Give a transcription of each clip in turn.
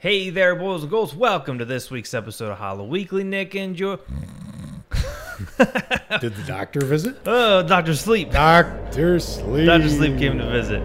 Hey there, boys and girls. Welcome to this week's episode of Hollow Weekly. Nick and your Did the doctor visit? oh, Doctor Sleep. Doctor Sleep. Doctor Sleep came to visit.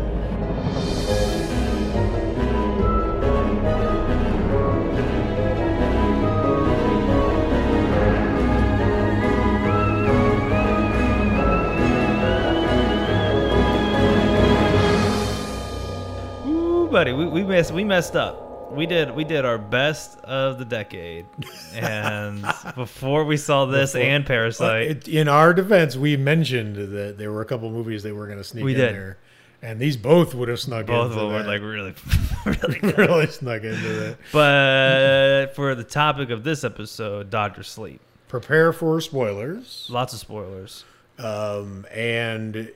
Ooh, buddy, we, we messed we messed up. We did we did our best of the decade, and before we saw this Before- and Parasite, it- in our defense, we mentioned that there were a couple movies they were going to sneak We in did. there, and these both would have snuck in. both of into them were like really, really really snuck into that. But for the topic of this episode, Doctor Sleep. Prepare for spoilers, Lots of spoilers. um, and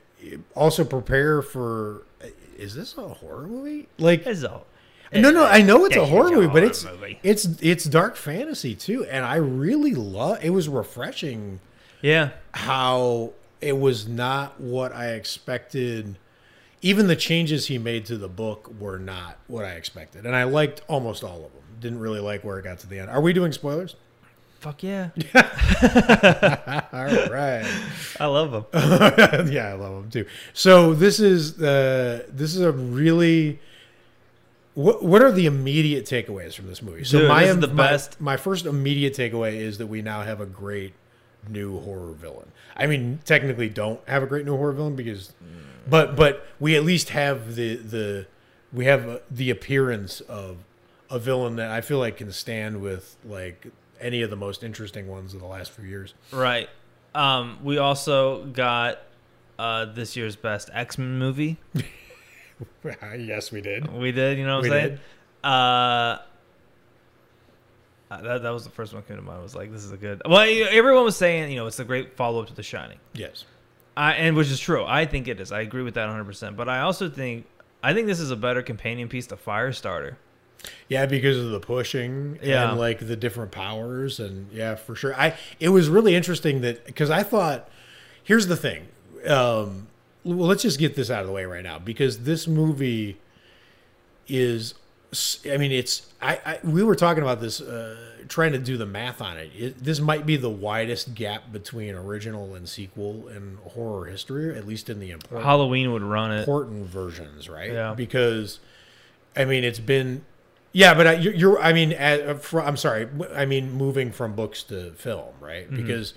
also prepare for. Is this a horror movie? Like, It's all. No, no, I know it's a horror movie, but it's movie. it's it's dark fantasy too, and I really love. It was refreshing Yeah. how it was not what I expected. Even the changes he made to the book were not what I expected, and I liked almost all of them. Didn't really like where it got to the end. Are we doing spoilers? Fuck yeah. All right. I love them. yeah, I love them too. So this is uh, this is a really. What what are the immediate takeaways from this movie? So Dude, my this is the my- best. My first immediate takeaway is that we now have a great new horror villain. I mean, technically, don't have a great new horror villain because, but but we at least have the the we have the appearance of a villain that I feel like can stand with like any of the most interesting ones of the last few years. Right. Um, we also got uh, this year's best X Men movie. yes, we did. We did, you know what We I'm saying? did. Uh, uh, that, that was the first one that came to mind. I was like, this is a good. Well, everyone was saying, you know, it's a great follow up to The Shining. Yes. I, and which is true. I think it is. I agree with that 100%. But I also think I think this is a better companion piece to Firestarter. Yeah, because of the pushing Yeah. and like the different powers and yeah, for sure. I it was really interesting that because I thought here's the thing. Um well, let's just get this out of the way right now because this movie is I mean it's I, I we were talking about this uh trying to do the math on it. it. This might be the widest gap between original and sequel in horror history, at least in the important Halloween would run it. important versions, right? Yeah. Because, I mean, it's been, yeah, but I, you're, you're, I mean, at, fr I'm sorry, I mean, moving from books to film, right? Mm-hmm. Because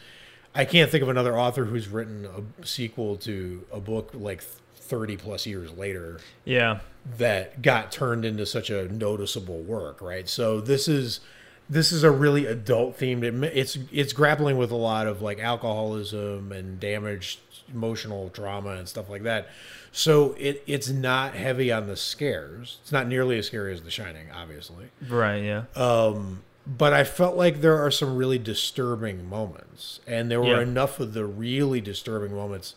I can't think of another author who's written a sequel to a book like 30 plus years later Yeah. that got turned into such a noticeable work, right? So this is this is a really adult themed. It's it's grappling with a lot of like alcoholism and damaged emotional trauma and stuff like that. So it it's not heavy on the scares. It's not nearly as scary as The Shining, obviously. Right. Yeah. Um, but I felt like there are some really disturbing moments, and there were Yeah. enough of the really disturbing moments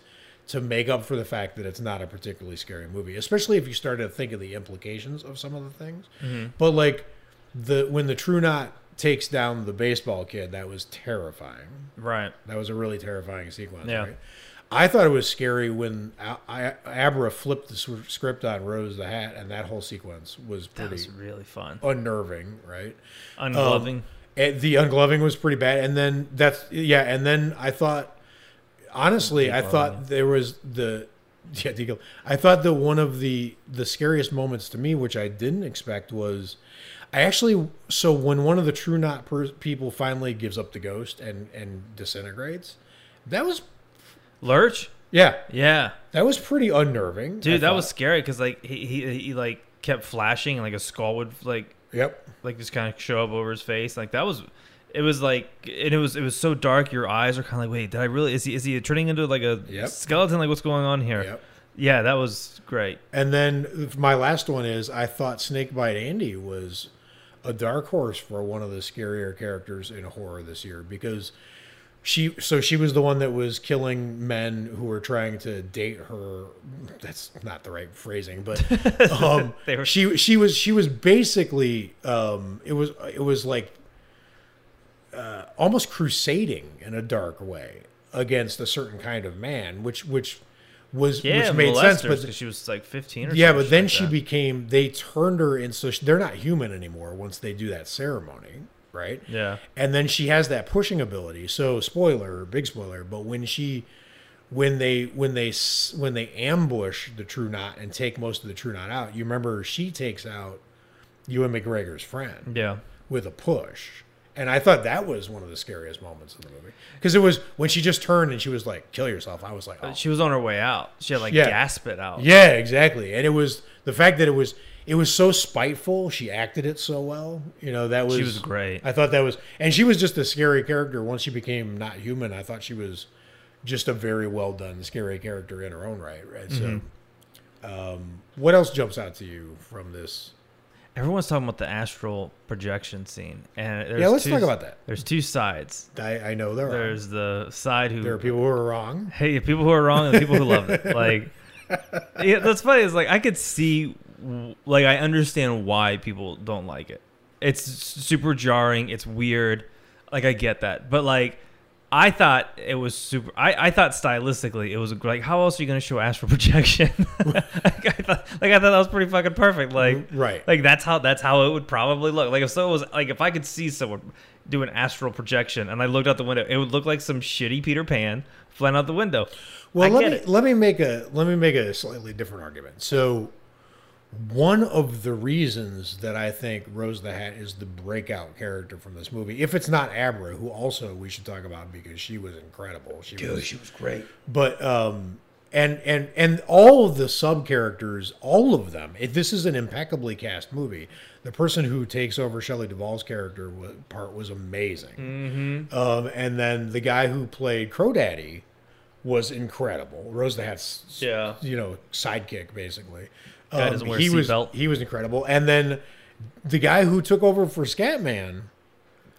to make up for the fact that it's not a particularly scary movie, especially if you start to think of the implications of some of the things. Mm-hmm. But like the when the True Knot takes down the baseball kid, that was terrifying. right. That was a really terrifying sequence. Yeah. Right? I thought it was scary when I- Abra flipped the script on Rose the Hat, and that whole sequence was That pretty was really fun. unnerving, right? Ungloving. Um, and the ungloving was pretty bad, and then that's yeah, and then I thought, honestly, I thought there was the yeah, I thought that one of the the scariest moments to me, which I didn't expect, was I actually so when one of the True Knot per- people finally gives up the ghost and and disintegrates, that was Lurch. yeah, Yeah. that was pretty unnerving, I Dude, that was scary because like he, he he like kept flashing and like a skull would like yep. like just kind of show up over his face. Like that was, it was like, and it was it was so dark. Your eyes are kind of like, wait, did I really? Is he is he turning into like a Yep. skeleton? Like what's going on here? Yep. Yeah, that was great. And then my last one is I thought Snakebite Andi was a dark horse for one of the scarier characters in horror this year because she so she was the one that was killing men who were trying to date her. That's not the right phrasing but um were- she she was she was basically um it was it was like uh, almost crusading in a dark way against a certain kind of man which which was Yeah, which made sense. But she was like 15 or yeah, but then like she that. became. They turned her in, so she, they're not human anymore once they do that ceremony, right? Yeah. And then she has that pushing ability. So spoiler, big spoiler. But when she, when they when they s- when they ambush the True Knot and take most of the True Knot out, you remember she takes out Ewan McGregor's friend Yeah. with a push. And I thought that was one of the scariest moments in the movie because it was when she just turned and she was like, "Kill yourself." I was like, "Oh, She was on her way out. She had like Yeah. gasp it out. yeah, exactly." And it was the fact that it was it was so spiteful. She acted it so well. You know that was She was great. I thought that was, and she was just a scary character. Once she became not human, I thought she was just a very well done scary character in her own right. Right. Mm-hmm. So, um, what else jumps out to you from this? Everyone's talking about the astral projection scene, and there's Yeah, let's two, talk about that. There's two sides. I, I know there are There's the side who there are people who are wrong. hey, people who are wrong and people who love it. Like, yeah, that's funny. Is like I could see, like I understand why people don't like it. It's super jarring. It's weird. Like I get that, but like. I thought it was super. I, I thought stylistically it was like, how else are you going to show astral projection? like, I thought, like I thought that was pretty fucking perfect. Like, mm, Right. like that's how that's how it would probably look. Like if someone was like if I could see someone do an astral projection and I looked out the window, it would look like some shitty Peter Pan flying out the window. Well, I let me it. let me make a let me make a slightly different argument. So, one of the reasons that I think Rose the Hat is the breakout character from this movie, if it's not Abra, who also we should talk about because she was incredible. She was, was great. but um, and and and all of the sub characters, all of them. It, this is an impeccably cast movie. The person who takes over Shelley Duvall's character wa- part was amazing. Mm-hmm. Um, and then the guy who played Crow Daddy was incredible. Rose the Hat's Yeah. you know sidekick basically. Guy doesn't wear a he was seatbelt. he was incredible. And then the guy who took over for Scatman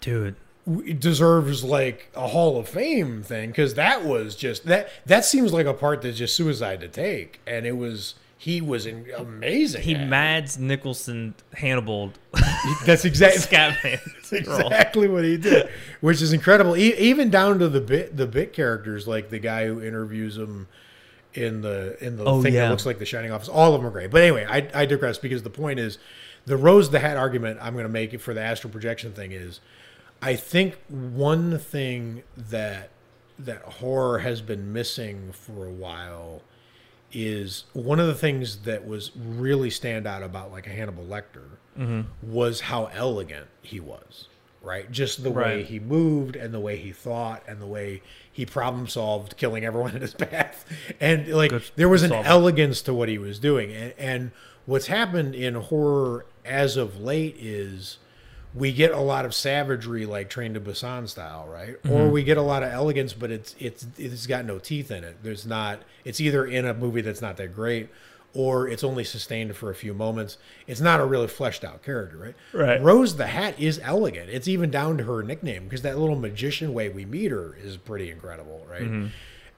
Dude, w- deserves like a Hall of Fame thing because that was just that that seems like a part that's just suicide to take, and it was he was in, amazing. he at it. Mads Mikkelsen Hannibal That's exactly Scatman. That's exactly what he did, which is incredible. E- even down to the bit the bit characters, like the guy who interviews him in the in the Oh, thing yeah. that looks like the Shining Office. All of them are great. But anyway, I, I digress because the point is, the Rose the Hat argument I'm going to make it for the astral projection thing is, I think one thing that that horror has been missing for a while is one of the things that was really stand out about like a Hannibal Lecter mm-hmm. was how elegant he was, right? Just the way he moved and the way he thought and the way he problem solved, killing everyone in his path, and like Good there was an solving. elegance to what he was doing, and, and what's happened in horror as of late is we get a lot of savagery like Train to Busan style, right? Or mm-hmm. we get a lot of elegance, but it's it's it's got no teeth in it. There's not. It's either in a movie that's not that great, or it's only sustained for a few moments. It's not a really fleshed out character, right? Right. Rose the Hat is elegant. It's even down to her nickname because that little magician way we meet her is pretty incredible, right? Mm-hmm.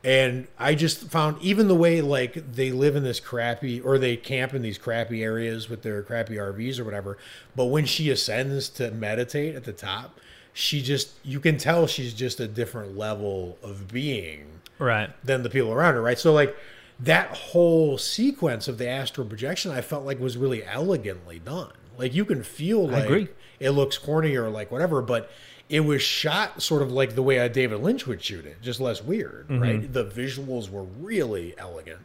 And I just found even the way like they live in this crappy or they camp in these crappy areas with their crappy RVs or whatever. But when she ascends to meditate at the top, she just you can tell she's just a different level of being Right. than the people around her, right? So like that whole sequence of the astral projection, I felt like was really elegantly done. Like you can feel like it looks corny or like whatever, but it was shot sort of like the way a David Lynch would shoot it, just less weird, mm-hmm. right? The visuals were really elegant,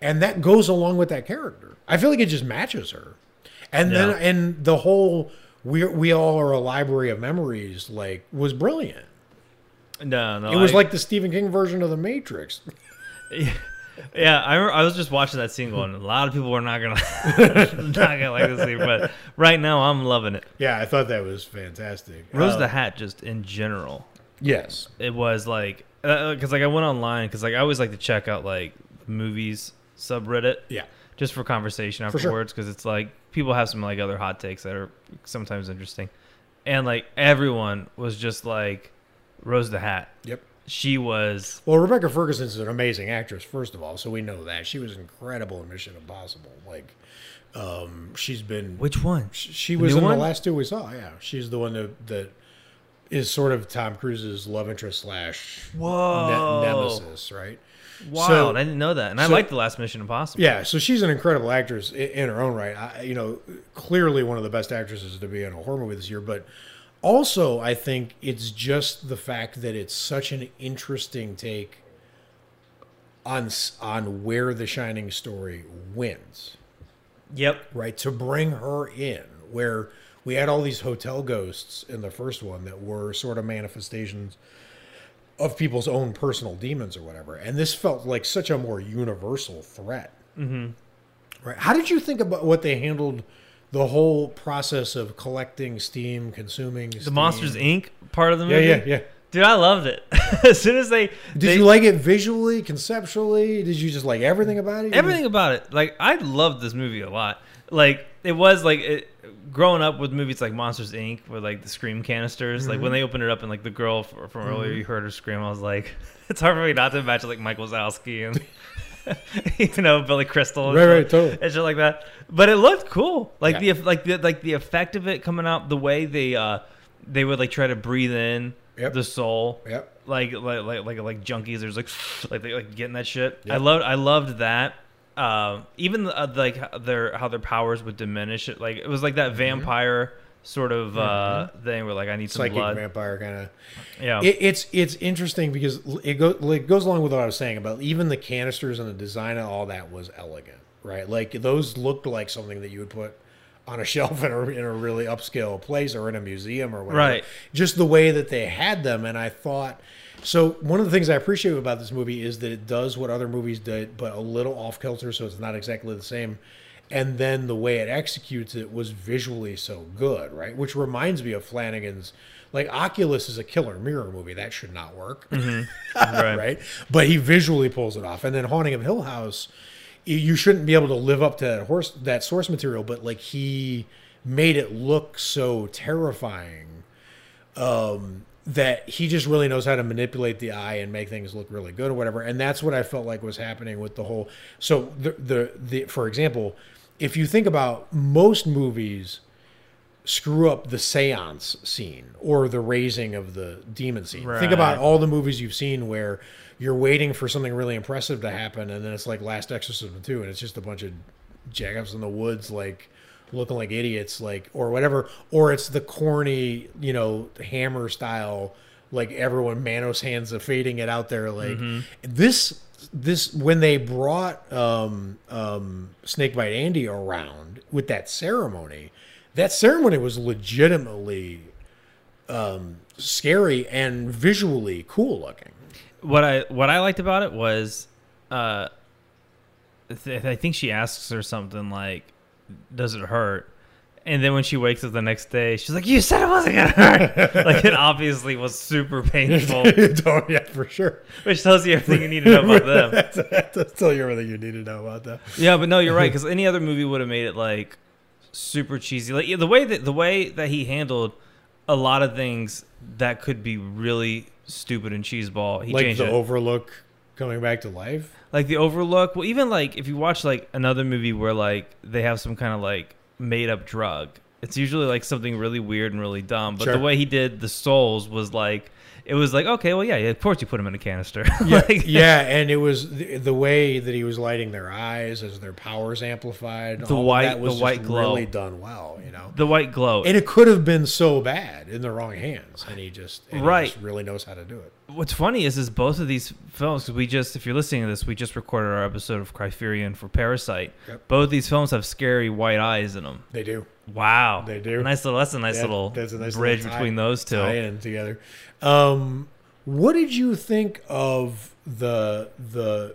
and that goes along with that character. I feel like it just matches her, and Yeah. then and the whole we we all are a library of memories like was brilliant. No, no. It was I- like the Stephen King version of the Matrix. Yeah, I, remember, I was just watching that scene going, a lot of people were not gonna not gonna like this scene, but right now I'm loving it. Yeah, I thought that was fantastic. Rose Uh, the Hat, just in general, yes, it was like because like I went online because like I always like to check out like movies subreddit yeah, just for conversation afterwards because it's like people have some like other hot takes that are sometimes interesting, and like everyone was just like Rose the Hat. yep. She was Well, Rebecca Ferguson's an amazing actress, first of all, so we know that she was incredible in Mission Impossible. Like, um, she's been which one? She she was in one? the last two we saw. Yeah, she's the one that that is sort of Tom Cruise's love interest slash ne- Whoa. nemesis, right? Wild. I didn't know that, and I so- like the last Mission Impossible. Yeah, so she's an incredible actress i- in her own right. I, you know, clearly one of the best actresses to be in a horror movie this year. But also, I think it's just the fact that it's such an interesting take on on where the Shining story wins. Yep. Right to bring her in, where we had all these hotel ghosts in the first one that were sort of manifestations of people's own personal demons or whatever. And this felt like such a more universal threat. Mm-hmm. Right. How did you think about what they handled the whole process of collecting steam, consuming The Monsters Inc. part of the movie. yeah, yeah. Yeah. Dude, I loved it. as soon as they Did they- you like it visually, conceptually? Did you just like everything about it? everything about it. Like I loved this movie a lot. Like it was like it, growing up with movies like Monsters Inc. with like the scream canisters. Like Mm-hmm. when they opened it up and like the girl from earlier, you heard her scream. I was like, it's hard for me not to imagine like Mike Wazowski and you know Billy Crystal. and Right, right, totally. And shit like that. But it looked cool. Like Yeah. the like the like the effect of it coming out, the way they uh they would like try to breathe in Yep. the soul Yep. like like like like like junkies. There's like like they like getting that shit. I loved I loved that. Um, even the, uh, like their how their powers would diminish. It like it was like that vampire sort of uh, thing where like I need some Psychic blood. vampire kind of. Yeah, It, it's it's interesting because it goes it goes along with what I was saying about even the canisters and the design and all that was elegant, right? Like those looked like something that you would put on a shelf in a, in a really upscale place or in a museum or whatever. Right. Just the way that they had them, and I thought. So one of the things I appreciate about this movie is that it does what other movies did, but a little off kilter, so it's not exactly the same. And then the way it executes it was visually so good, right? Which reminds me of Flanagan's. Like Oculus is a killer mirror movie that should not work, right. right? But he visually pulls it off. And then Haunting of Hill House, you shouldn't be able to live up to that horse that source material, but like he made it look so terrifying um, that he just really knows how to manipulate the eye and make things look really good or whatever. And that's what I felt like was happening with the whole. So the the, the for example, if you think about most movies screw up the seance scene or the raising of the demon scene. Think about all the movies you've seen where you're waiting for something really impressive to happen and then it's like Last Exorcism 2 and it's just a bunch of jackups in the woods like looking like idiots like or whatever. Or it's the corny, you know, hammer style like everyone Manos hands of fading it out there like mm-hmm. this this when they brought um um Snakebite Andi around with that ceremony that ceremony was legitimately um, scary and visually cool looking. What I what I liked about it was, uh, th- I think she asks her something like, "Does it hurt?" And then when she wakes up the next day, she's like, "You said it wasn't gonna hurt." like it obviously was super painful, oh, yeah, for sure. which tells you everything you need to know about them. That's, that's tell you everything you need to know about that. Yeah, but no, you're right because any other movie would have made it like super cheesy. Like yeah, the way that the way that he handled a lot of things that could be really stupid and cheeseball. He like changed the it. Overlook coming back to life. like the Overlook. Well, even like if you watch like another movie where like they have some kind of like made up drug, it's usually like something really weird and really dumb. But Sure. the way he did the souls was like it was like okay, well yeah, of course you put him in a canister. Yeah, Like- yeah, and it was the, the way that he was lighting their eyes as their powers amplified. The all white- that was the white glow. really done well, you know. The white glow. And it could have been so bad in the wrong hands, and he just and he Right. just really knows how to do it. What's funny is, is both of these films. Because we just, if you're listening to this, we just recorded our episode of Criterion for Parasite. Yep. Both these films have scary white eyes in them. They do. Wow, They do. Nice little. That's a nice Yeah, little that's a nice bridge little tie- between those two. tie in together. Um, what did you think of the the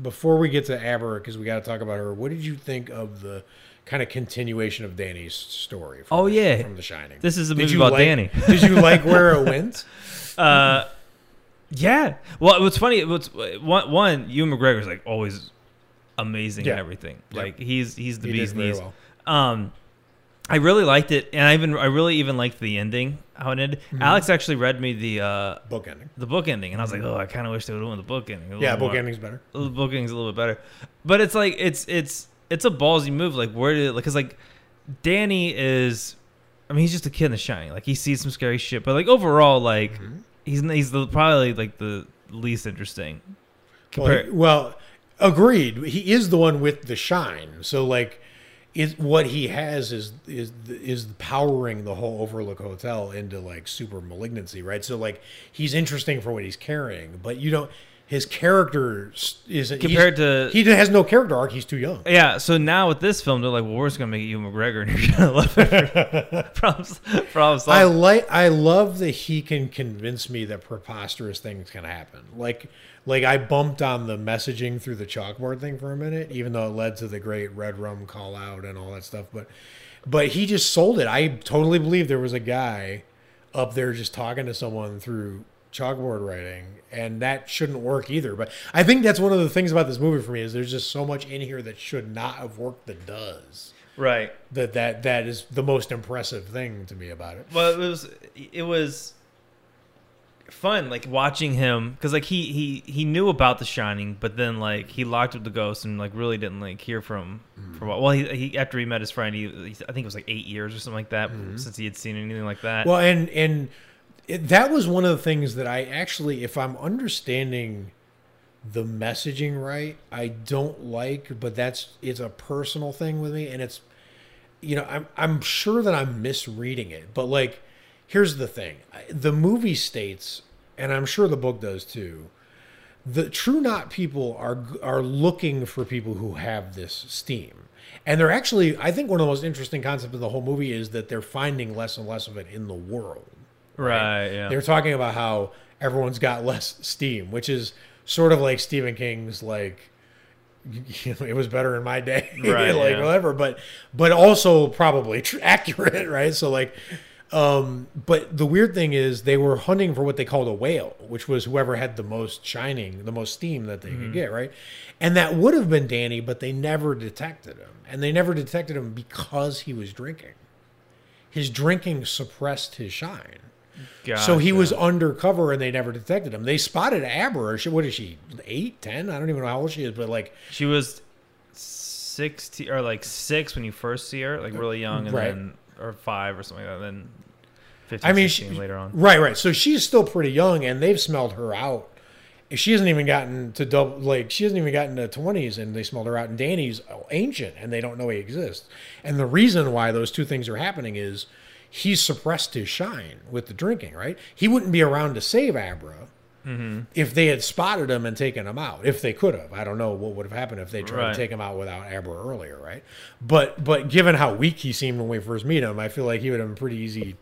before we get to Abra because we got to talk about her? What did you think of the kind of continuation of Danny's story? From Oh, the, yeah. from The Shining. This is a movie about like- Danny. did you like where it went? Uh, yeah. Well, what's funny? What's one? One, Ewan McGregor's like always amazing Yeah. in everything. Yeah. Like he's he's the He bee's knees. well. Um, I really liked it, and I even I really even liked the ending. How it ended. Mm-hmm. Alex actually read me the uh, Book ending. the book ending, and I was like, oh, I kind of wish they would have won the book ending. Yeah, book more- ending's better. The book ending's a little bit better, but it's like it's it's it's a ballsy move. Like where did like because like Danny is, I mean, he's just a kid in the shining. Like he sees some scary shit, but like overall, like Mm-hmm. he's he's the, probably like the least interesting. Well, he- well, agreed. He is the one with the shine. So like, is what he has is is is powering the whole Overlook Hotel into like super malignancy, right? So like, he's interesting for what he's carrying, but you don't. His character isn't Compared to- he has no character arc. He's too young. Yeah, so now with this film, they're like, well, we're just gonna make Ewan McGregor, and you're gonna love it. problem, problem I like I love that he can convince me that preposterous things can happen. Like like I bumped on the messaging through the chalkboard thing for a minute, even though it led to the great red rum call out and all that stuff. But but he just sold it. I totally believe there was a guy up there just talking to someone through chalkboard writing and that shouldn't work either but i think that's one of the things about this movie for me is there's just so much in here that should not have worked that does right. that that that is the most impressive thing to me about it Well, it was it was fun, like watching him, because like he he he knew about The Shining, but then like he locked up the ghost and like really didn't like hear from mm. for a while. Well, he, he after he met his friend, he, he I think it was like eight years or something like that mm-hmm. since he had seen anything like that. Well, and and it, that was one of the things that I actually, if I'm understanding the messaging right, I don't like, but that's it's a personal thing with me, and it's you know I'm I'm sure that I'm misreading it, but like here's the thing: the movie states, and I'm sure the book does too. The True Knot people are are looking for people who have this steam. And they're actually, I think, one of the most interesting concepts of the whole movie is that they're finding less and less of it in the world. right. Yeah. They're talking about how everyone's got less steam, which is sort of like Stephen King's like you know, it was better in my day, Right, like yeah. whatever, but but also probably tr- accurate, right? So like, um, but the weird thing is they were hunting for what they called a whale, which was whoever had the most shining, the most steam that they Mm-hmm. could get, right? And that would have been Danny, but they never detected him, and they never detected him because he was drinking. His drinking suppressed his shine. So he was undercover and they never detected him. They spotted Abra. Or she, what is she? Eight, ten? I don't even know how old she is, but like, She was sixteen or like six when you first see her, like really young, and Right. then or five or something like that. Then 15, I mean, 16 she, later on. right, right. So she's still pretty young, and they've smelled her out. She hasn't even gotten to double, like she hasn't even gotten to twenties, and they smelled her out. And Danny's ancient, and they don't know he exists. And the reason why those two things are happening is he's suppressed his shine with the drinking. Right? He wouldn't be around to save Abra. Mm-hmm. If they had spotted him and taken him out, if they could have, I don't know what would have happened if they tried Right. to take him out without Abra earlier, right? But but given how weak he seemed when we first meet him, I feel like he would have been pretty easy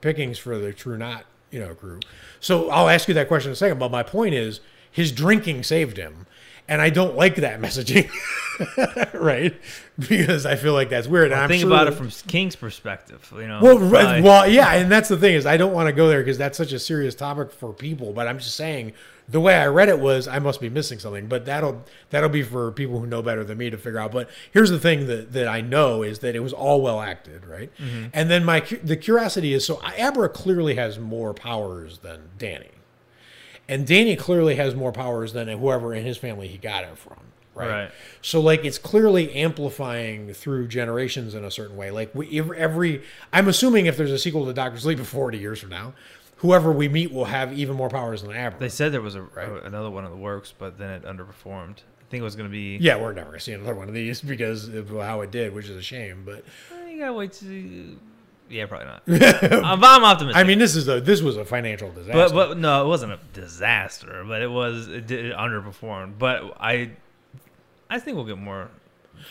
pickings for the True Knot, you know, crew. So I'll ask you that question in a second. But my point is, his drinking saved him, and I don't like that messaging, right? Because I feel like that's weird. and I'm Think sure about it from King's perspective. You know, well, probably- well, yeah, and that's the thing is I don't want to go there because that's such a serious topic for people. But I'm just saying the way I read it was I must be missing something. But that'll that'll be for people who know better than me to figure out. But here's the thing that that I know is that it was all well acted, right? Mm-hmm. And then my the curiosity is so Abra clearly has more powers than Danny, and Danny clearly has more powers than whoever in his family he got it from. Right? Right. So like it's clearly amplifying through generations in a certain way. Like we, every, I'm assuming if there's a sequel to Doctor Sleep 40 years from now, whoever we meet will have even more powers than Abra. They said there was a, a- another one in the works, but then it underperformed. I think it was going to be. yeah, we're never gonna see another one of these because of how it did, which is a shame. But You gotta wait to. Yeah, probably not. I'm, I'm optimistic. I mean, this is a this was a financial disaster. but but no, it wasn't a disaster. But it was it, did, it underperformed. But I, I think we'll get more.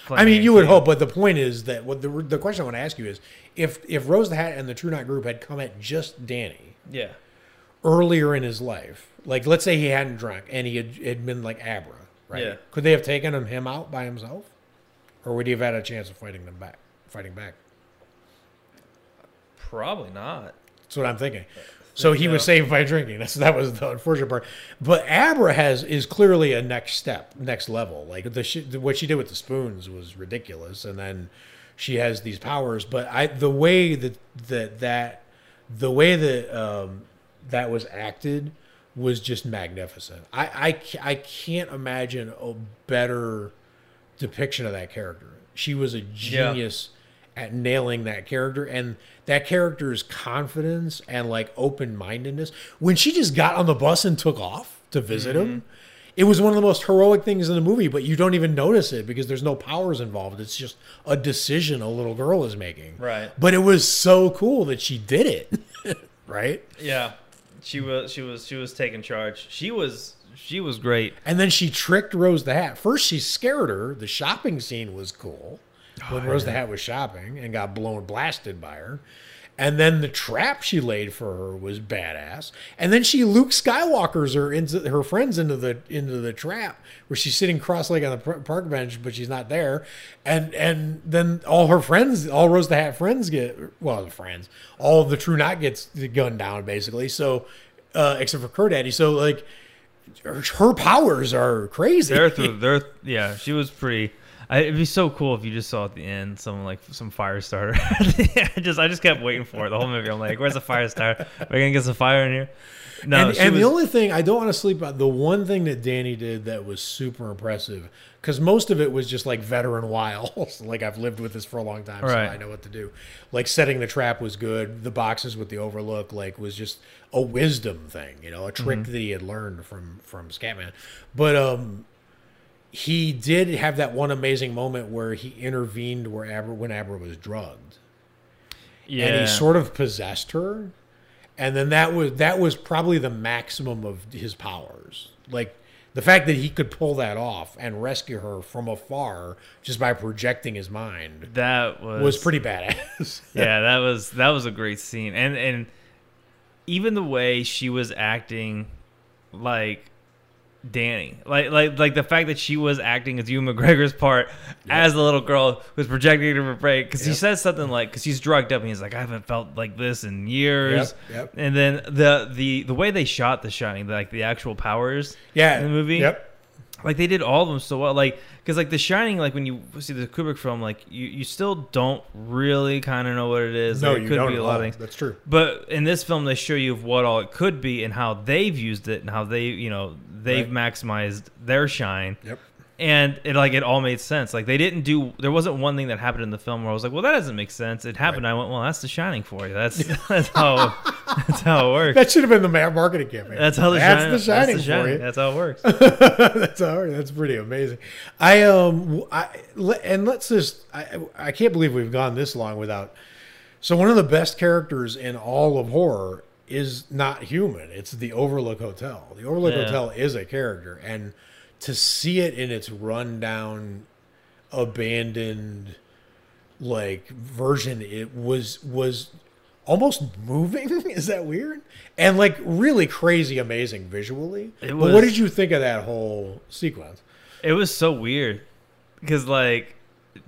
I mean, you would hope, but the point is that what the the question I want to ask you is if if Rose the Hat and the True Knot group had come at just Danny Yeah. earlier in his life, like let's say he hadn't drunk and he had, had been like Abra, right? Yeah. Could they have taken him, him out by himself, or would he have had a chance of fighting them back, fighting back? Probably not. That's what I'm thinking. So he was saved by drinking. That's that was the unfortunate part. But Abra has is clearly a next step, next level. Like the sh- what she did with the spoons was ridiculous, and then she has these powers. But I the way that that that the way that um, that was acted was just magnificent. I, I I can't imagine a better depiction of that character. She was a genius at nailing that character and that character's confidence and like open mindedness. When she just got on the bus and took off to visit him, mm-hmm. it was one of the most heroic things in the movie, but you don't even notice it because there's no powers involved. It's just a decision a little girl is making. Right. But it was so cool that she did it. right? Yeah, she was she was she was taking charge. She was she was great. And then she tricked Rose the Hat. First, she scared her. The shopping scene was cool when Rose the Hat was shopping and got blown blasted by her. And then the trap she laid for her was badass. And then she Luke Skywalker's her into her friends into the into the trap where she's sitting cross-legged on the park bench, but she's not there. And and then all her friends, all Rose the Hat friends get well, the friends, all of the True Knot gets gunned down basically. So uh, except for Crow Daddy. So like her, her powers are crazy. They're through. They're yeah. She was pretty. I, it'd be so cool if you just saw at the end someone like some fire starter. I just I just kept waiting for it the whole movie. I'm like, where's the fire starter? Are we gonna get some fire in here? No, and, and the only thing I don't want to sleep on the one thing that Danny did that was super impressive because most of it was just like veteran wiles. like I've lived with this for a long time, so I know what to do. Like setting the trap was good. The boxes with the overlook like was just a wisdom thing, you know, a trick Mm-hmm. that he had learned from from Scatman. But um, he did have that one amazing moment where he intervened where Abra when Abra was drugged. Yeah. and he sort of possessed her. And then that was that was probably the maximum of his powers. Like the fact that he could pull that off and rescue her from afar just by projecting his mind that was was pretty badass. Yeah, that was that was a great scene, and and even the way she was acting, like Danny, like like like the fact that she was acting as Ewan McGregor's part as the little girl who was projecting to her break because he Yep. says something like because he's drugged up and he's like I haven't felt like this in years, Yep, yep. and then the the the way they shot The Shining, like the actual powers, yeah. in the movie, yep like they did all of them so well like because like the shining like when you see the kubrick film like you, you still don't really kind of know what it is. No like, it you could don't be a lot of things. That's true. But in this film they show you what all it could be and how they've used it and how they you know they've maximized their shine. Yep and it like it all made sense like they didn't do there wasn't one thing that happened in the film where i was like well that doesn't make sense it happened i went well that's the shining for you that's that's how that's how it works that should have been the ma- marketing campaign that's how the that's shining the shining that's the for you that's how it works that's right. That's pretty amazing. I um I and let's just I I can't believe we've gone this long without. So one of the best characters in all of horror is not human. It's the Overlook Hotel. The Overlook Yeah. Hotel is a character, and to see it in its rundown, abandoned, like version, it was was almost moving. is that weird? And like really crazy, amazing visually. It but what did you think of that whole sequence? It was so weird because like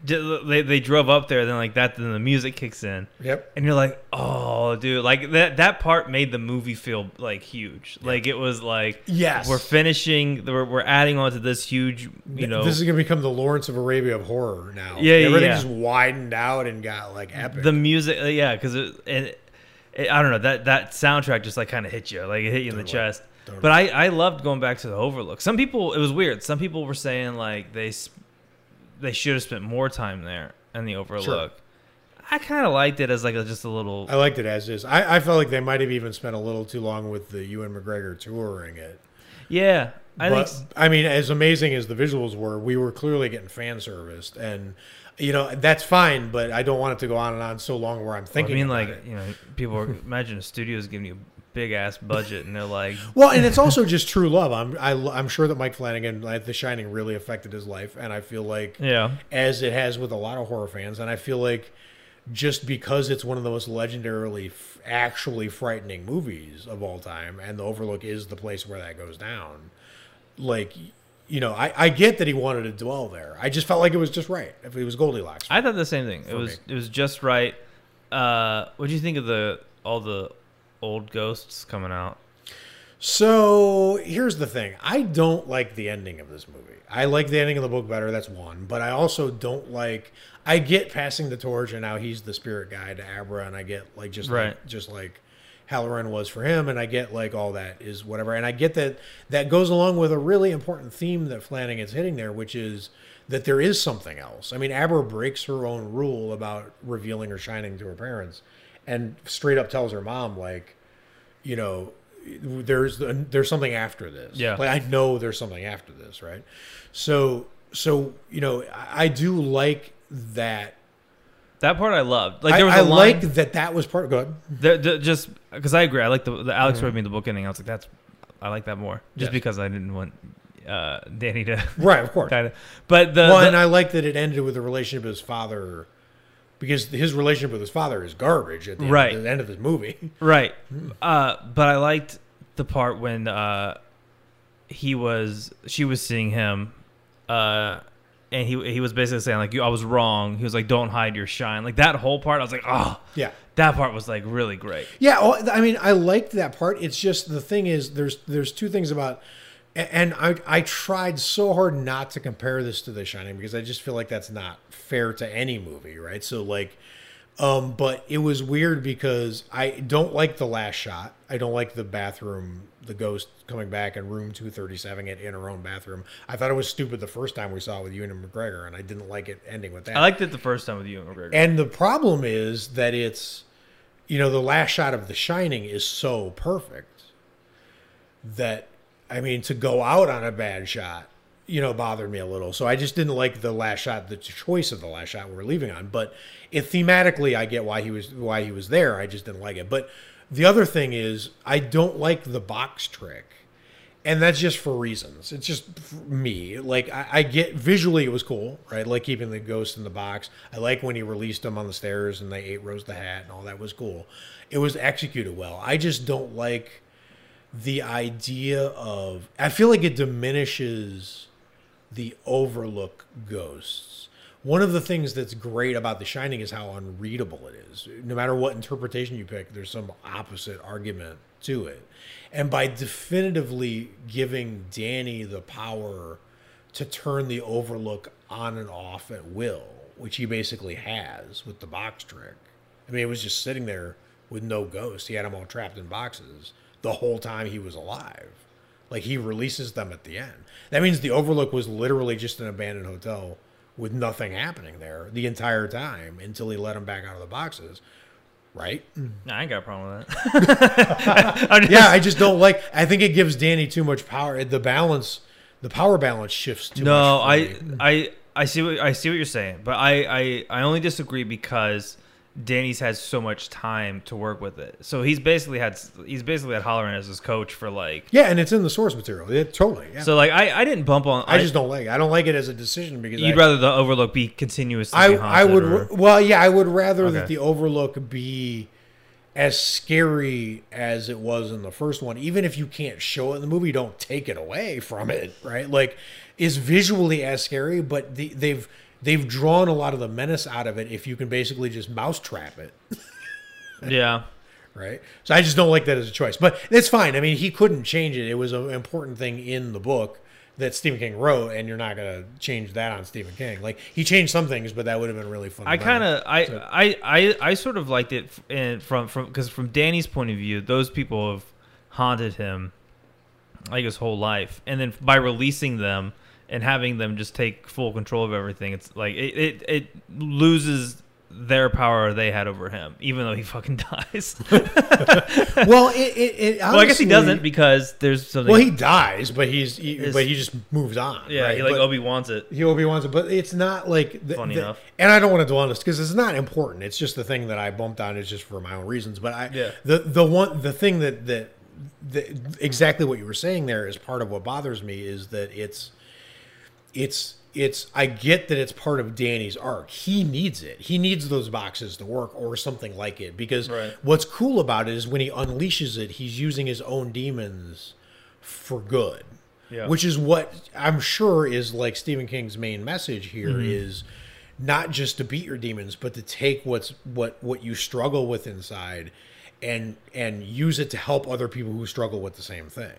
they they drove up there, then like that, then the music kicks in, Yep. and you're like, oh, dude, like that that part made the movie feel like huge. Like it was like, Yes. we're finishing, we're, we're adding on to this huge, you know, this is gonna become the Lawrence of Arabia of horror now. Yeah, yeah, everything yeah. just widened out and got like epic. the music, uh, yeah, because it, it, it, I don't know that that soundtrack just like kind of hit you, like it hit you in the Totally. chest. Totally. But I I loved going back to the Overlook. Some people it was weird. Some people were saying like they they should have spent more time there in the Overlook. I kind of liked it as like a, just a little. I liked it as is. I, I felt like they might have even spent a little too long with the Ewan McGregor touring it. Yeah, I but, think. I mean, as amazing as the visuals were, we were clearly getting fan serviced, and you know that's fine. But I don't want it to go on and on so long where I'm thinking. I mean, like it. you know, people are, imagine a studio is giving you big ass budget, and they're like, Well, and it's also just true love. I'm I, I'm sure that Mike Flanagan, like, The Shining, really affected his life, and I feel like yeah, as it has with a lot of horror fans, and I feel like just because it's one of the most legendarily, f- actually frightening movies of all time, and The Overlook is the place where that goes down. Like, you know, I, I get that he wanted to dwell there. I just felt like it was just right. If it was Goldilocks, I thought the same thing. It was me. it was just right. Uh, what do you think of the all the old ghosts coming out? So here's the thing. I don't like the ending of this movie. I like the ending of the book better. That's one. But I also don't like. I get passing the torch, and now he's the spirit guide to Abra, and I get like just Right. like, just like Hallorann was for him, and I get like all that is whatever, and I get that that goes along with a really important theme that Flanagan's hitting there, which is that there is something else. I mean, Abra breaks her own rule about revealing her shining to her parents, and straight up tells her mom like, you know, there's there's something after this. Yeah. like I know there's something after this, right? So so you know I, I do like that. That part I loved. Like there was I like that. That was part. Go ahead. the, the, just because I agree. I like the, the Alex read me the book ending. I was like, that's I like that more, just Yes. because I didn't want uh, Danny to Right, of course. But the, well, the- and I like that it ended with the relationship with his father, because his relationship with his father is garbage at the, Right. end, of, the end of this movie. Right. Uh, but I liked the part when uh, he was she was seeing him, uh, and he he was basically saying like I was wrong. He was like don't hide your shine. Like that whole part, I was like oh Yeah. that part was like really great. Yeah, oh, I mean, I liked that part. It's just the thing is, there's there's two things about, and I I tried so hard not to compare this to The Shining because I just feel like that's not fair to any movie, right? So like, um, but it was weird because I don't like the last shot. I don't like the bathroom, the ghost coming back in room two thirty seven it in her own bathroom. I thought it was stupid the first time we saw it with Ewan and McGregor, and I didn't like it ending with that. I liked it the first time with Ewan McGregor. And the problem is that it's, you know, the last shot of The Shining is so perfect that, I mean, to go out on a bad shot, you know, bothered me a little. So I just didn't like the last shot, the choice of the last shot we're leaving on. But it thematically, I get why he was why he was there. I just didn't like it. But the other thing is, I don't like the box trick and that's just for reasons. It's just me. Like I, I get visually, it was cool, right? Like keeping the ghost in the box. I like when he released them on the stairs and they ate Rose the Hat and all that was cool. It was executed well. I just don't like the idea of. I feel like it diminishes the Overlook ghosts. One of the things that's great about The Shining is how unreadable it is. No matter what interpretation you pick, there's some opposite argument to it. And by definitively giving Danny the power to turn the Overlook on and off at will, which he basically has with the box trick. I mean, it was just sitting there with no ghost. He had them all trapped in boxes the whole time he was alive. Like he releases them at the end. That means the Overlook was literally just an abandoned hotel with nothing happening there the entire time until he let them back out of the boxes. Right? I ain't got a problem with that. Just- Yeah, I just don't like. I think it gives Danny too much power. The balance, the power balance shifts too no, much. I, me. I, I see what I see what you're saying, but I, I, I only disagree because Danny's had so much time to work with it. So he's basically had he's basically had Hallorann as his coach for like. Yeah, and it's in the source material. It, totally. Yeah. So like I, I didn't bump on. I just don't like it. I don't like it as a decision because You'd I, rather the Overlook be continuously. I, I would or- well yeah I would rather that the Overlook be as scary as it was in the first one even if you can't show it in the movie don't take it away from it right like is visually as scary but the, they've they've drawn a lot of the menace out of it if you can basically just mousetrap it. Yeah. right? So I just don't like that as a choice. But it's fine. I mean he couldn't change it. It was an important thing in the book that Stephen King wrote and you're not gonna change that on Stephen King. Like he changed some things but that would have been really fun I kind of I, I I I sort of liked it in, from from because from Danny's point of view, those people have haunted him like his whole life, and then by releasing them and having them just take full control of everything, it's like it it, it loses their power they had over him, even though he fucking dies. well, it, it, it well, I guess he doesn't because there's something. Well, he dies, but he's he, but he just moves on. yeah, right? he like Obi wants it. he Obi wants it, but it's not like the, Funny the- enough. And I don't want to dwell on this because it's not important. It's just the thing that I bumped on. Is just for my own reasons. But I Yeah. the the one the thing that that. The, exactly what you were saying there is part of what bothers me is that it's it's it's I get that it's part of Danny's arc. He needs it. He needs those boxes to work or something like it because Right. what's cool about it is when he unleashes it, he's using his own demons for good. Yeah. Which is what I'm sure is like Stephen King's main message here mm-hmm. is not just to beat your demons, but to take what's what what you struggle with inside and and use it to help other people who struggle with the same thing.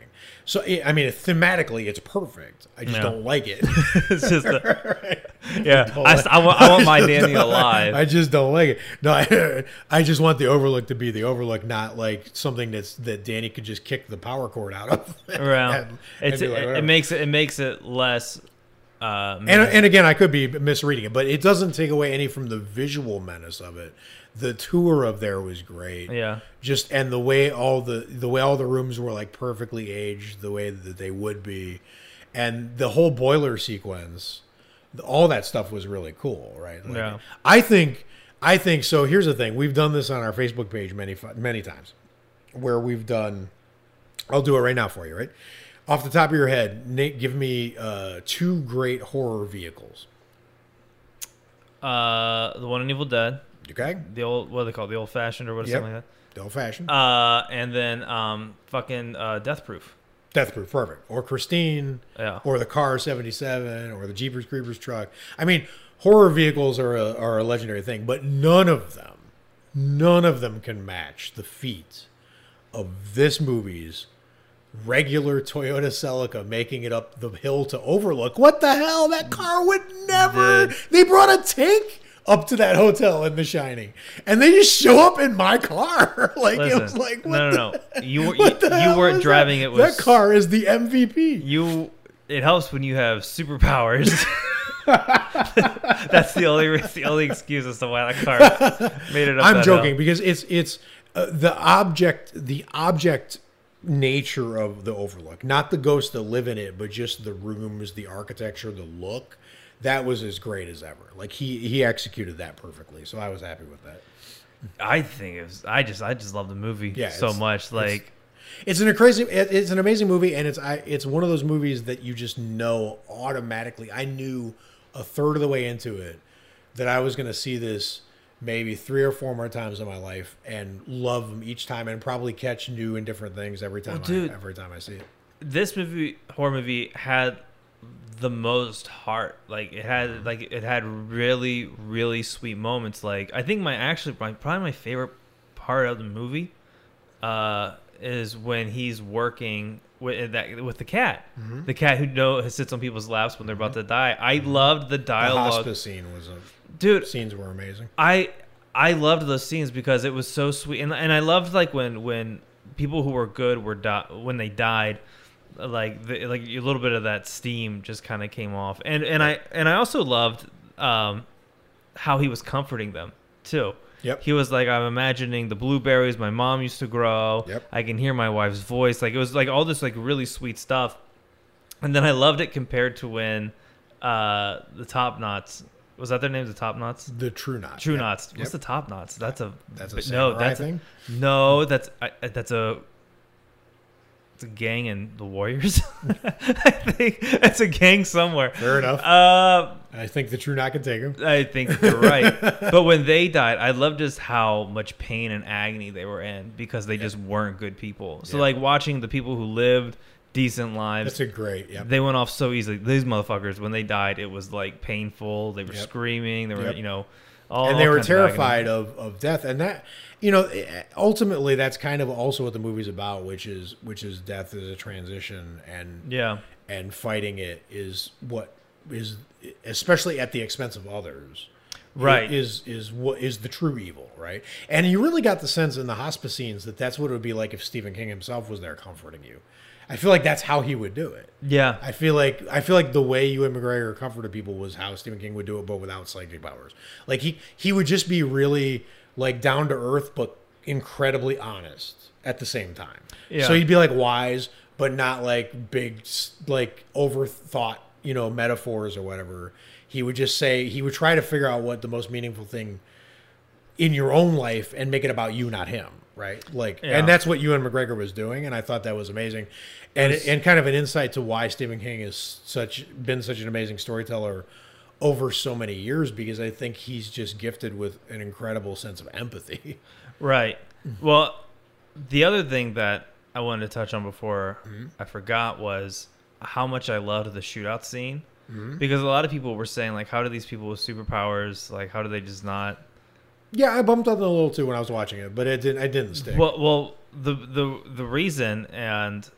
So I mean, thematically, it's perfect. I just Yeah. don't like it. it's just a, yeah. I, I want I want my Danny alive. I just don't like it. No, I, I just want the Overlook to be the Overlook, not like something that's that Danny could just kick the power cord out of. around. And- and it's be it, like, it makes it it makes it less Uh, And, and again, I could be misreading it, but it doesn't take away any from the visual menace of it. The tour of there was great. yeah, Just and the way all the the way all the rooms were like perfectly aged, the way that they would be, and the whole boiler sequence, all that stuff was really cool, right? Like, Yeah. I think I think so. Here's the thing: we've done this on our Facebook page many many times, where we've done. I'll do it right now for you, right? Off the top of your head, Nate, give me uh, two great horror vehicles. uh, the one in Evil Dead, Okay, the old what are they called, the old fashioned or what, Yep. something like the old fashioned. Uh, and then um, fucking uh, Death Proof. Death Proof, perfect, or Christine, Yeah. or the car 77 or the jeepers creepers truck. I mean horror vehicles are a, are a legendary thing but none of them none of them can match the feat of this movie's regular toyota celica making it up the hill to overlook. What the hell? That car would never The- they brought a tank up to that hotel in the shining and they just show up in my car like it was like what no, the- no, no. You were- you- the weren't driving that? it with- that car is the mvp You. It helps when you have superpowers. That's the only the only excuse as to why that car made it up. I'm joking hill. because it's it's uh, the object the object nature of the Overlook, not the ghosts that live in it, but just the rooms, the architecture, the look. That was as great as ever. Like he he executed that perfectly, so I was happy with that. I think it was. I just I just love the movie Yeah, so much. Like It's an crazy. It's an amazing movie, and it's I. It's one of those movies that you just know automatically. I knew a third of the way into it that I was going to see this maybe three or four more times in my life and love them each time, and probably catch new and different things every time. Well, dude. I, every time I see it. this movie horror movie had the most heart. Like it had like it had really really sweet moments. Like i think my actually my probably my favorite part of the movie uh is when he's working with that with the cat. Mm-hmm. the cat who know sits on people's laps when they're about to die. I loved the dialogue. The hospice scene was a, dude scenes were amazing. I I loved those scenes because it was so sweet, and and I loved like when when people who were good were di- when they died, like the, like a little bit of that steam just kind of came off, and and I and I also loved um how he was comforting them too. Yep. He was like, I'm imagining the blueberries my mom used to grow. Yep. I can hear my wife's voice. Like it was like all this like really sweet stuff. And then I loved it compared to when uh the top knots was that their name? The top knots? The True knots. True Yep. knots. What's Yep. the top knots? That's a That's a no. That's thing. A, no. That's I- that's a. A gang in the Warriors. I think it's a gang somewhere. Fair enough. Uh, I think the True Knot can take him. I think you're right. but when they died, I loved just how much pain and agony they were in because they just weren't good people. So Yeah. like watching the people who lived decent lives, That's a great. Yep. they went off so easily. These motherfuckers, when they died, it was like painful. They were Yep. screaming. They were, Yep. you know, all and they were kinds of terrified of, of death and that you know eh, ultimately that's kind of also what the movie's about which is which is death as a transition and Yeah. and fighting it is what is especially at the expense of others Right. is is what is the true evil right and you really got the sense in the hospice scenes that that's what it would be like if stephen king himself was there comforting you i feel like that's how he would do it Yeah. I feel like I feel like the way Ewan McGregor comforted people was how Stephen King would do it, but without psychic powers. Like he he would just be really like down to earth, but incredibly honest at the same time. Yeah. So he'd be like wise, but not like big like overthought, you know, metaphors or whatever. He would just say he would try to figure out what the most meaningful thing in your own life and make it about you, not him. Right. Like, Yeah. and that's what Ewan McGregor was doing. And I thought that was amazing. And, was- and kind of an insight to why Stephen King has such been such an amazing storyteller over so many years because I think he's just gifted with an incredible sense of empathy. Right. Well, the other thing that I wanted to touch on before Mm-hmm. I forgot was how much I loved the shootout scene. Mm-hmm. Because a lot of people were saying like, how do these people with superpowers like, how do they just not? Yeah, I bumped up a little too when I was watching it, but it didn't. I didn't stick. Well, well, the the the reason and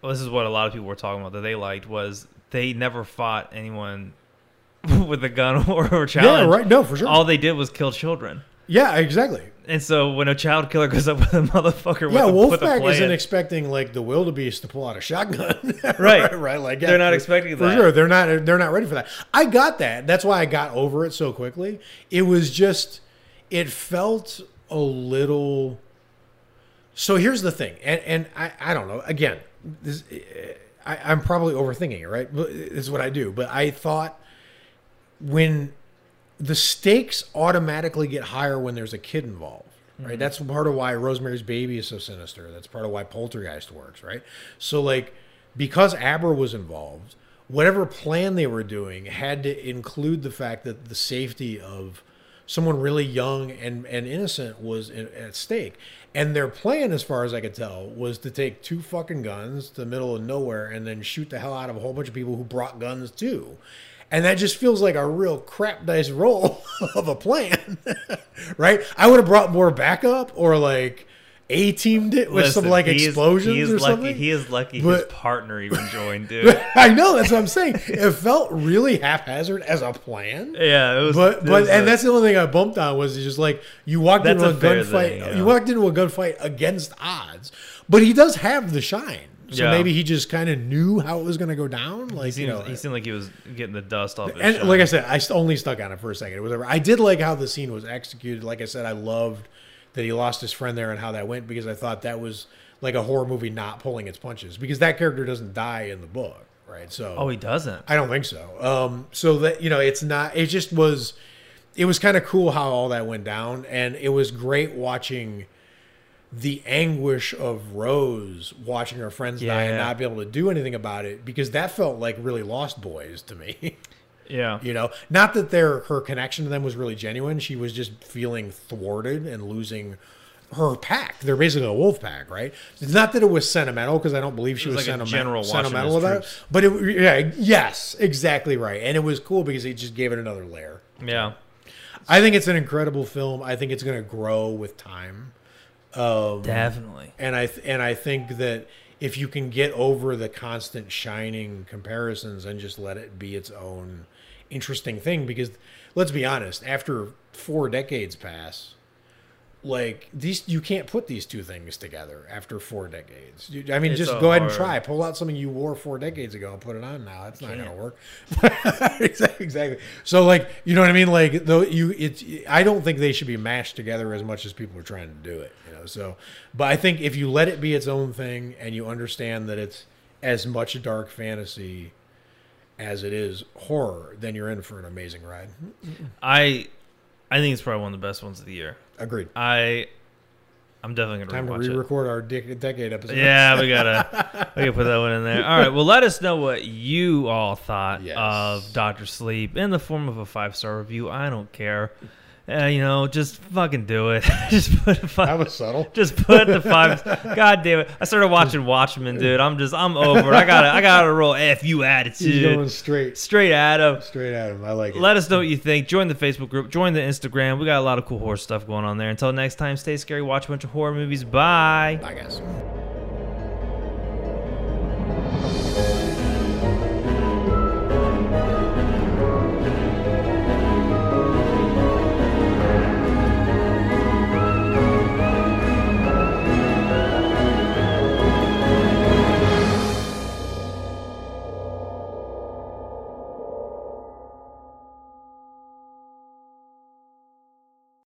well, this is what a lot of people were talking about that they liked was they never fought anyone with a gun or, or challenge. yeah, right. No, for sure. All they did was kill children. Yeah, exactly. And so when a child killer goes up with a motherfucker, Yeah, with a, with a Wolfpack isn't expecting like the wildebeest to pull out a shotgun, Right. right, like They're not for- expecting for that. sure. They're not. They're not ready for that. I got that. That's why I got over it so quickly. It was just, it felt a little. So here's the thing, and and I I don't know. Again, this I, I'm probably overthinking it, right? But It's what I do. But I thought when the stakes automatically get higher when there's a kid involved. Right. Mm-hmm. That's part of why Rosemary's Baby is so sinister. That's part of why Poltergeist works. Right. So like, because Abra was involved, whatever plan they were doing had to include the fact that the safety of someone really young and, and innocent was in, at stake. And their plan, as far as I could tell, was to take two fucking guns to the middle of nowhere and then shoot the hell out of a whole bunch of people who brought guns too. And that just feels like a real crap dice roll of a plan, right? I would have brought more backup or like a teamed it with some like he is- explosions he is or lucky, something. He is lucky his partner even joined, dude. I know that's what I'm saying. It felt really haphazard as a plan. yeah, it was. But but and a- that's the only thing I bumped on was just like you walked into a, a gunfight. yeah. You walked into a gunfight against odds, but he does have the shine. So Yeah. maybe he just kind of knew how it was going to go down. he Like seemed, you know, he seemed like he was getting the dust off. And shine. like I said, I only stuck on it for a second. It was ever. I did like how the scene was executed. Like I said, I loved that he lost his friend there and how that went because I thought that was like a horror movie not pulling its punches because that character doesn't die in the book, right? So oh, he doesn't. I don't think so. Um, so that you know, it's not. It just was. It was kind of cool how all that went down, and it was great watching the anguish of Rose watching her friends die and not be able to do anything about it because that felt like really Lost Boys to me. Yeah. you know, not that their her connection to them was really genuine. She was just feeling thwarted and losing her pack. They're basically a wolf pack, right? It's not that it was sentimental because I don't believe she It was, was like a sentimental, general sentimental about it. troops. But it, yeah, yes, exactly right. And it was cool because it just gave it another layer. Yeah. I think it's an incredible film. I think it's going to grow with time. Um, Definitely. and I th- and I think that if you can get over the constant shining comparisons and just let it be its own interesting thing, because let's be honest, after four decades pass, like these, you can't put these two things together after four decades. I mean, It's just so go ahead and try. Pull out something you wore four decades ago and put it on now. It's not going to work. exactly. exactly. So, like, you know what I mean? Like, though you, it's. I don't think they should be mashed together as much as people are trying to do it. You know. So, but I think if you let it be its own thing and you understand that it's as much dark fantasy as it is horror, then you're in for an amazing ride. I I think it's probably one of the best ones of the year. Agreed. I I'm definitely Time gonna to re-record our dec- decade episode. Yeah, we gotta we gotta put that one in there. All right, well, let us know what you all thought Yes. of Doctor Sleep in the form of a five star review. I don't care. Uh, you know, just fucking do it. just put a That five. was subtle. Just put the five. God damn it! I started watching Watchmen, dude. I'm just I'm over it. I gotta I gotta roll F you He's attitude going straight, straight at him. straight at him. I like it. Let us know what you think. Join the Facebook group. Join the Instagram. We got a lot of cool horror stuff going on there. Until next time, stay scary. Watch a bunch of horror movies. Bye. Bye, guys.